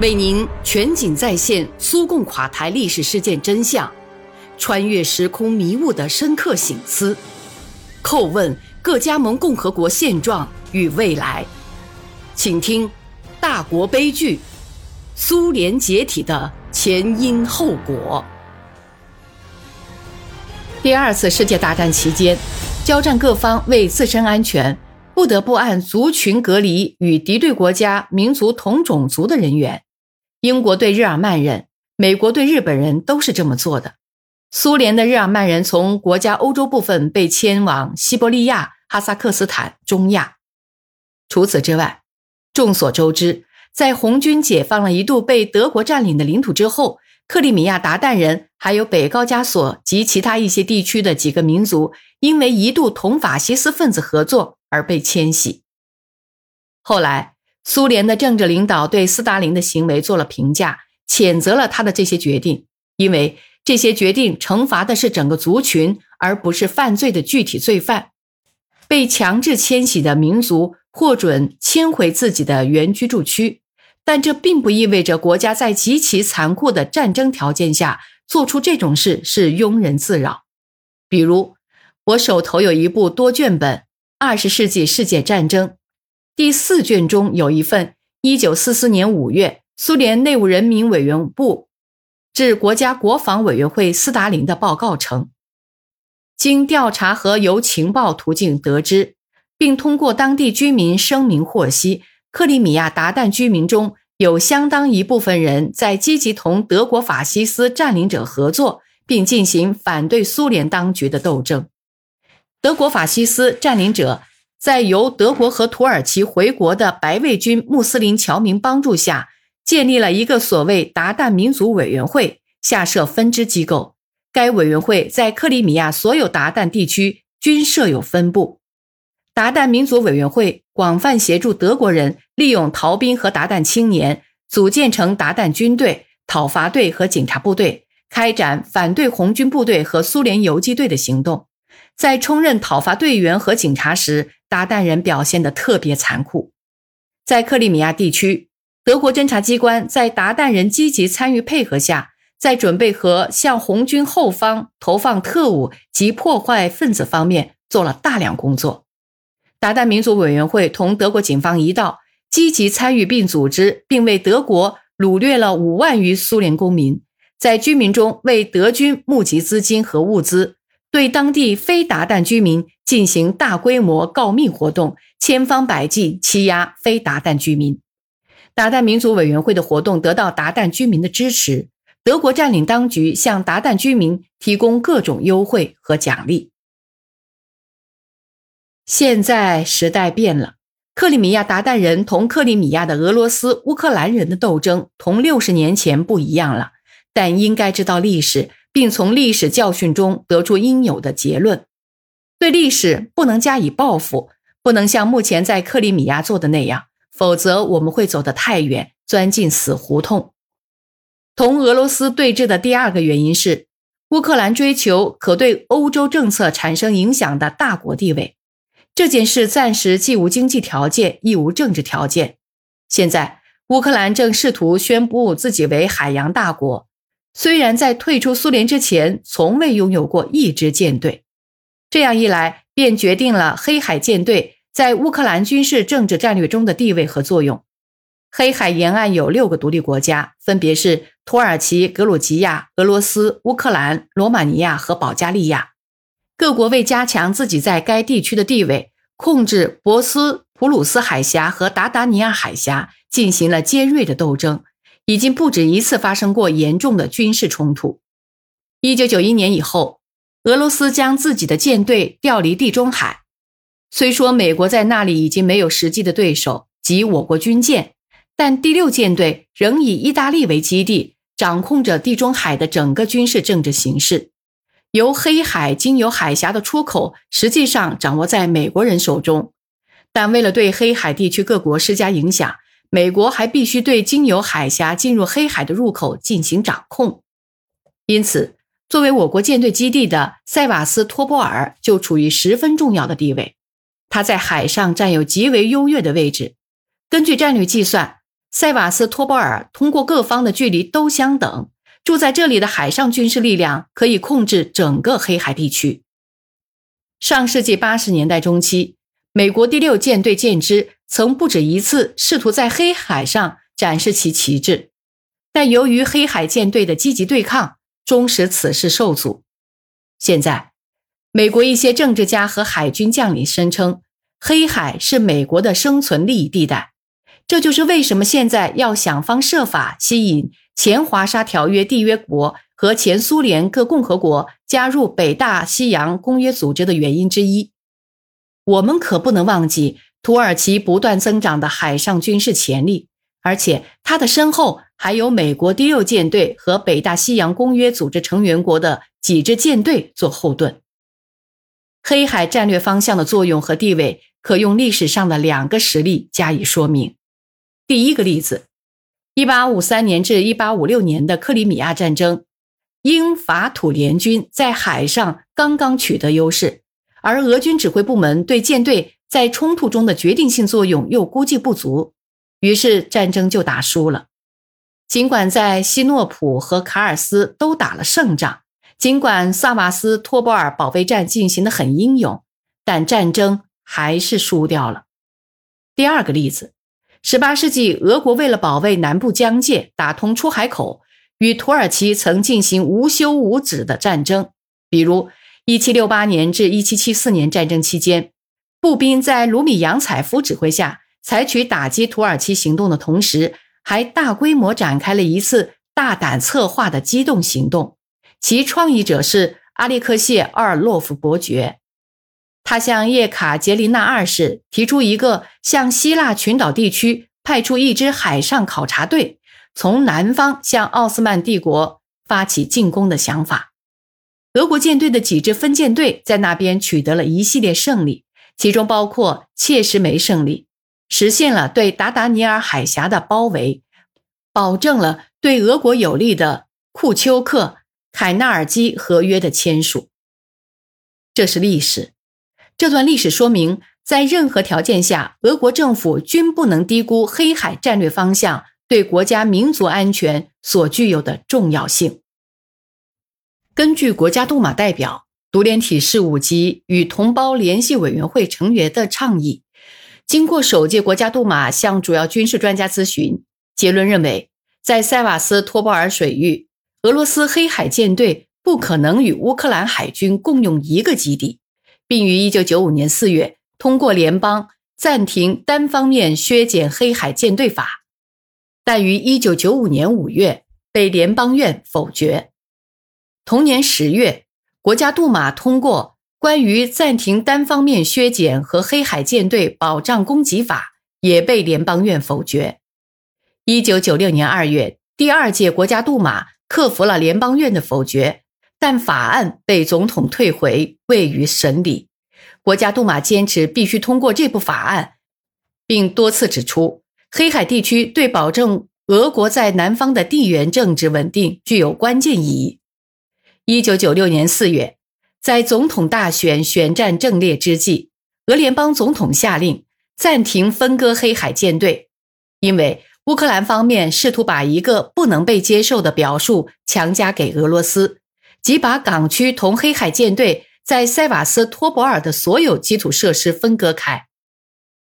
为您全景再现苏共垮台历史事件真相，穿越时空迷雾的深刻醒思，叩问各加盟共和国现状与未来。请听《大国悲剧：苏联解体的前因后果》。第二次世界大战期间，交战各方为自身安全，不得不按族群隔离与敌对国家民族同种族的人员。英国对日耳曼人，美国对日本人都是这么做的。苏联的日耳曼人从国家欧洲部分被迁往西伯利亚、哈萨克斯坦、中亚。除此之外，众所周知，在红军解放了一度被德国占领的领土之后，克里米亚鞑靼人还有北高加索及其他一些地区的几个民族，因为一度同法西斯分子合作而被迁徙。后来。苏联的政治领导对斯大林的行为做了评价，谴责了他的这些决定，因为这些决定惩罚的是整个族群，而不是犯罪的具体罪犯。被强制迁徙的民族获准迁回自己的原居住区，但这并不意味着国家在极其残酷的战争条件下做出这种事是庸人自扰。比如，我手头有一部多卷本《二十世纪世界战争》。第四卷中有一份，一九四四年五月，苏联内务人民委员部致国家国防委员会斯大林的报告称，经调查和由情报途径得知，并通过当地居民声明获悉，克里米亚达旦居民中有相当一部分人在积极同德国法西斯占领者合作，并进行反对苏联当局的斗争。德国法西斯占领者。在由德国和土耳其回国的白卫军穆斯林侨民帮助下，建立了一个所谓鞑靼民族委员会，下设分支机构。该委员会在克里米亚所有鞑靼地区均设有分部。鞑靼民族委员会广泛协助德国人利用逃兵和鞑靼青年，组建成鞑靼军队、讨伐队和警察部队，开展反对红军部队和苏联游击队的行动。在充任讨伐队员和警察时，达旦人表现得特别残酷。在克里米亚地区，德国侦察机关在达旦人积极参与配合下，在准备和向红军后方投放特务及破坏分子方面做了大量工作。达旦民族委员会同德国警方一道，积极参与并组织，并为德国掳掠了五万余苏联公民，在居民中为德军募集资金和物资。对当地非鞑靼居民进行大规模告密活动，千方百计欺压非鞑靼居民。鞑靼民族委员会的活动得到鞑靼居民的支持，德国占领当局向鞑靼居民提供各种优惠和奖励。现在时代变了，克里米亚鞑靼人同克里米亚的俄罗斯、乌克兰人的斗争同六十年前不一样了，但应该知道历史。并从历史教训中得出应有的结论。对历史不能加以报复，不能像目前在克里米亚做的那样，否则我们会走得太远，钻进死胡同。同俄罗斯对峙的第二个原因是，乌克兰追求可对欧洲政策产生影响的大国地位。这件事暂时既无经济条件，亦无政治条件。现在，乌克兰正试图宣布自己为海洋大国。虽然在退出苏联之前，从未拥有过一支舰队，这样一来，便决定了黑海舰队在乌克兰军事政治战略中的地位和作用。黑海沿岸有六个独立国家，分别是土耳其、格鲁吉亚、俄罗斯、乌克兰、罗马尼亚和保加利亚。各国为加强自己在该地区的地位，控制博斯普鲁斯海峡和达达尼亚海峡，进行了尖锐的斗争。已经不止一次发生过严重的军事冲突。一九九一年以后，俄罗斯将自己的舰队调离地中海。虽说美国在那里已经没有实际的对手及我国军舰，但第六舰队仍以意大利为基地，掌控着地中海的整个军事政治形势。由黑海经由海峡的出口，实际上掌握在美国人手中。但为了对黑海地区各国施加影响，美国还必须对经由海峡进入黑海的入口进行掌控，因此，作为我国舰队基地的塞瓦斯托波尔就处于十分重要的地位。它在海上占有极为优越的位置。根据战略计算，塞瓦斯托波尔通过各方的距离都相等，住在这里的海上军事力量可以控制整个黑海地区。上世纪八十年代中期，美国第六舰队舰只曾不止一次试图在黑海上展示其旗帜，但由于黑海舰队的积极对抗，终使此事受阻。现在，美国一些政治家和海军将领声称，黑海是美国的生存利益地带。这就是为什么现在要想方设法吸引前华沙条约缔约国和前苏联各共和国加入北大西洋公约组织的原因之一。我们可不能忘记土耳其不断增长的海上军事潜力，而且它的身后还有美国第六舰队和北大西洋公约组织成员国的几支舰队做后盾。黑海战略方向的作用和地位，可用历史上的两个实例加以说明。第一个例子，一八五三年至一八五六年的克里米亚战争，英法土联军在海上刚刚取得优势，而俄军指挥部门对舰队在冲突中的决定性作用又估计不足，于是战争就打输了。尽管在西诺普和卡尔斯都打了胜仗，尽管萨瓦斯托波尔保卫战进行的很英勇，但战争还是输掉了。第二个例子。十八世纪，俄国为了保卫南部疆界、打通出海口，与土耳其曾进行无休无止的战争。比如，一七六八年至一七七四年战争期间，步兵在卢米扬采夫指挥下，采取打击土耳其行动的同时，还大规模展开了一次大胆策划的机动行动。其创意者是阿列克谢·奥尔洛夫伯爵。他向叶卡捷琳娜二世提出一个向希腊群岛地区派出一支海上考察队，从南方向奥斯曼帝国发起进攻的想法。俄国舰队的几支分舰队在那边取得了一系列胜利，其中包括切什梅胜利，实现了对达达尼尔海峡的包围，保证了对俄国有利的库丘克凯纳尔基合约的签署。这是历史。这段历史说明，在任何条件下，俄国政府均不能低估黑海战略方向对国家民族安全所具有的重要性。根据国家杜马代表、独联体事务及与同胞联系委员会成员的倡议，经过首届国家杜马向主要军事专家咨询，结论认为，在塞瓦斯托波尔水域，俄罗斯黑海舰队不可能与乌克兰海军共用一个基地。并于1995年4月通过联邦暂停单方面削减黑海舰队法，但于1995年5月被联邦院否决。同年10月，国家杜马通过关于暂停单方面削减和黑海舰队保障供给法，也被联邦院否决。1996年2月，第二届国家杜马克服了联邦院的否决。但法案被总统退回，未予审理。国家杜马坚持必须通过这部法案，并多次指出，黑海地区对保证俄国在南方的地缘政治稳定具有关键意义。一九九六年四月，在总统大选选战正烈之际，俄联邦总统下令暂停分割黑海舰队，因为乌克兰方面试图把一个不能被接受的表述强加给俄罗斯。即把港区同黑海舰队在塞瓦斯托波尔的所有基础设施分割开，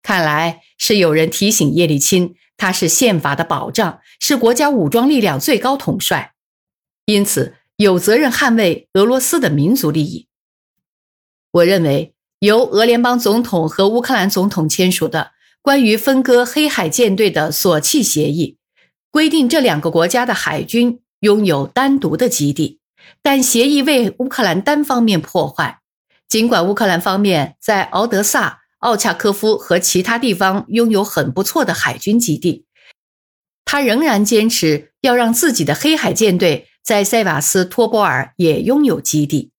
看来是有人提醒叶利钦，他是宪法的保障，是国家武装力量最高统帅，因此有责任捍卫俄罗斯的民族利益。我认为，由俄联邦总统和乌克兰总统签署的关于分割黑海舰队的索契协议，规定这两个国家的海军拥有单独的基地。但协议为乌克兰单方面破坏。尽管乌克兰方面在敖德萨、奥恰科夫和其他地方拥有很不错的海军基地，他仍然坚持要让自己的黑海舰队在塞瓦斯托波尔也拥有基地。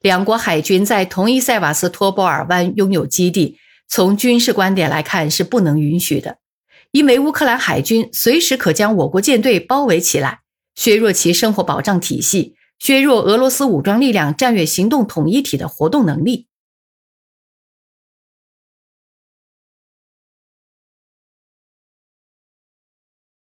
两国海军在同一塞瓦斯托波尔湾拥有基地，从军事观点来看是不能允许的，因为乌克兰海军随时可将我国舰队包围起来，削弱其生活保障体系。削弱俄罗斯武装力量战略行动统一体的活动能力。